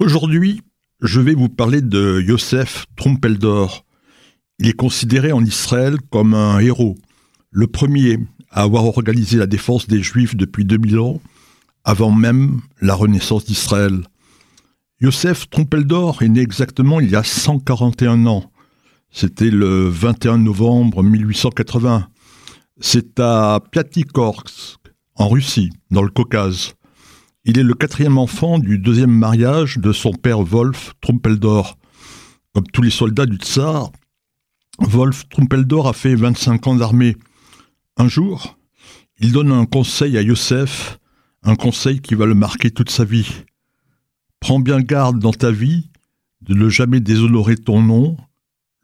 Aujourd'hui, je vais vous parler de Yosef Trumpeldor. Il est considéré en Israël comme un héros, le premier à avoir organisé la défense des Juifs depuis 2000 ans, avant même la renaissance d'Israël. Yosef Trumpeldor est né exactement il y a 141 ans. C'était le 21 novembre 1880. C'est à Piatikorsk, en Russie, dans le Caucase. Il est le quatrième enfant du deuxième mariage de son père Wolf Trumpeldor. Comme tous les soldats du tsar, Wolf Trumpeldor a fait 25 ans d'armée. Un jour, il donne un conseil à Yosef, un conseil qui va le marquer toute sa vie. Prends bien garde dans ta vie de ne jamais déshonorer ton nom,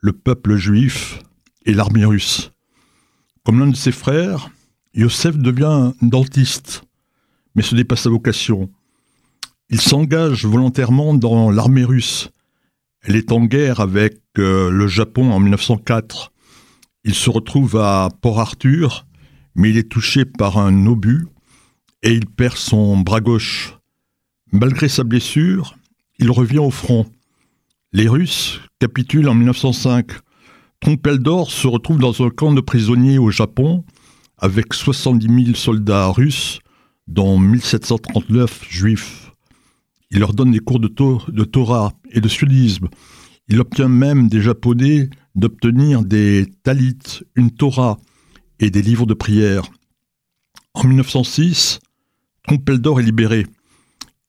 le peuple juif et l'armée russe. Comme l'un de ses frères, Yosef devient dentiste mais ce n'est pas sa vocation. Il s'engage volontairement dans l'armée russe. Elle est en guerre avec euh, le Japon en 1904. Il se retrouve à Port Arthur, mais il est touché par un obus et il perd son bras gauche. Malgré sa blessure, il revient au front. Les Russes capitulent en 1905. Trompeldor se retrouve dans un camp de prisonniers au Japon avec 70 000 soldats russes dont 1739 juifs. Il leur donne des cours de, Torah et de sudisme. Il obtient même des Japonais d'obtenir des talits, une Torah et des livres de prière. En 1906, Trompeldor est libéré.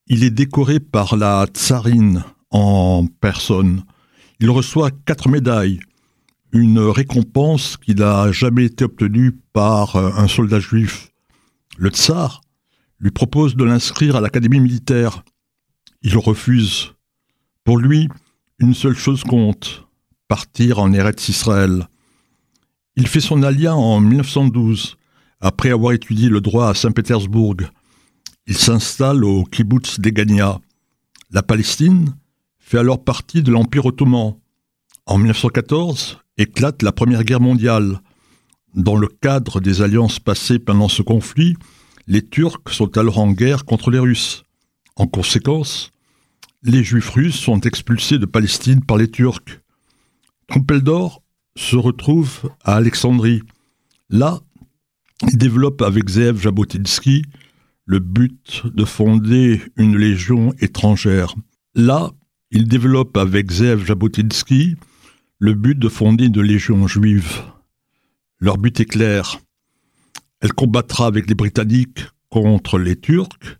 Il est décoré par la tsarine en personne. Il reçoit quatre médailles, une récompense qui n'a jamais été obtenue par un soldat juif. Le tsar lui propose de l'inscrire à l'académie militaire. Il refuse. Pour lui, une seule chose compte, partir en Eretz Israël. Il fait son alia en 1912, après avoir étudié le droit à Saint-Pétersbourg. Il s'installe au kibbutz d'Egania. La Palestine fait alors partie de l'Empire ottoman. En 1914 éclate la Première Guerre mondiale. Dans le cadre des alliances passées pendant ce conflit, les Turcs sont alors en guerre contre les Russes. En conséquence, les Juifs russes sont expulsés de Palestine par les Turcs. Trumpeldor se retrouve à Alexandrie. Là, il développe avec Zeev Jabotinsky le but de fonder une légion étrangère. Là, il développe avec Zeev Jabotinsky le but de fonder une légion juive. Leur but est clair, elle combattra avec les Britanniques contre les Turcs.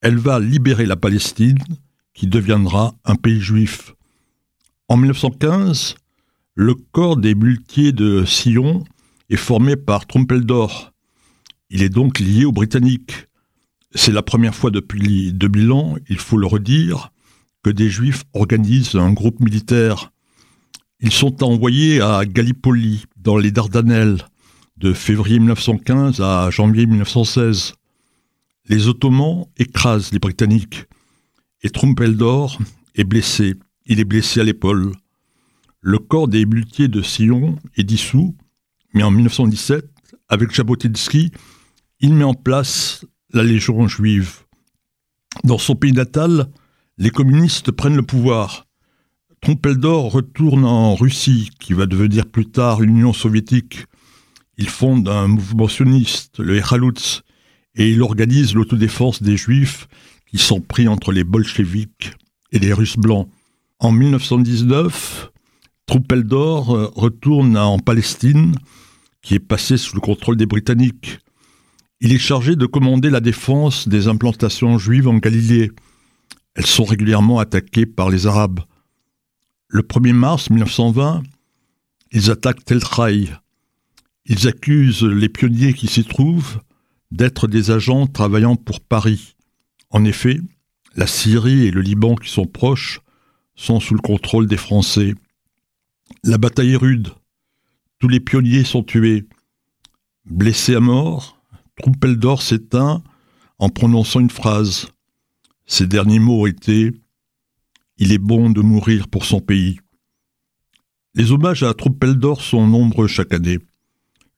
Elle va libérer la Palestine, qui deviendra un pays juif. En 1915, le corps des muletiers de Sion est formé par Trumpeldor. Il est donc lié aux Britanniques. C'est la première fois depuis 2000 ans, il faut le redire, que des Juifs organisent un groupe militaire. Ils sont envoyés à Gallipoli, dans les Dardanelles, de février 1915 à janvier 1916. Les Ottomans écrasent les Britanniques et Trumpeldor est blessé. Il est blessé à l'épaule. Le corps des muletiers de Sion est dissous, mais en 1917, avec Jabotinsky, il met en place la Légion juive. Dans son pays natal, les communistes prennent le pouvoir. Trumpeldor retourne en Russie, qui va devenir plus tard l'Union soviétique. Il fonde un mouvement sioniste, le Echalutz, et il organise l'autodéfense des Juifs qui sont pris entre les bolcheviks et les Russes blancs. En 1919, Trumpeldor euh, retourne en Palestine, qui est passée sous le contrôle des Britanniques. Il est chargé de commander la défense des implantations juives en Galilée. Elles sont régulièrement attaquées par les Arabes. Le 1er mars 1920, ils attaquent Tel Rai, ils accusent les pionniers qui s'y trouvent d'être des agents travaillant pour Paris. En effet, la Syrie et le Liban qui sont proches sont sous le contrôle des Français. La bataille est rude. Tous les pionniers sont tués. Blessé à mort, Trumpeldor s'éteint en prononçant une phrase. Ses derniers mots étaient Il est bon de mourir pour son pays. Les hommages à Trumpeldor sont nombreux chaque année.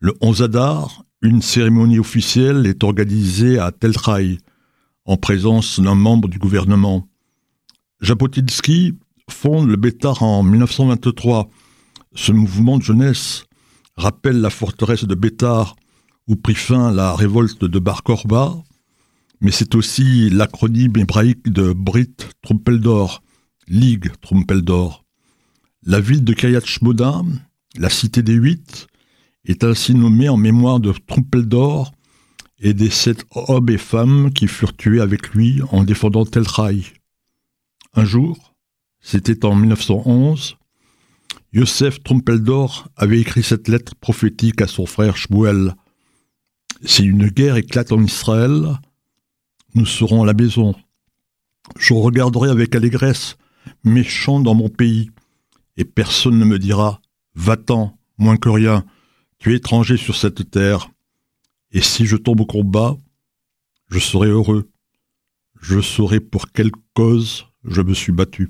Le 11 Adar, une cérémonie officielle est organisée à Tel en présence d'un membre du gouvernement. Jabotinsky fonde le Bétar en 1923. Ce mouvement de jeunesse rappelle la forteresse de Bétar où prit fin la révolte de Bar Korba, mais c'est aussi l'acronyme hébraïque de Brit Trumpeldor, Ligue Trumpeldor. La ville de Kayat Shmoda, la cité des huit, est ainsi nommée en mémoire de Trumpeldor et des sept hommes et femmes qui furent tués avec lui en défendant Tel Rai. Un jour, c'était en 1911, Yosef Trumpeldor avait écrit cette lettre prophétique à son frère Shmuel. Si une guerre éclate en Israël, nous serons à la maison. Je regarderai avec allégresse mes champs dans mon pays, et personne ne me dira Va-t'en, moins que rien, tu es étranger sur cette terre, et si je tombe au combat, je serai heureux. Je saurai pour quelle cause je me suis battu.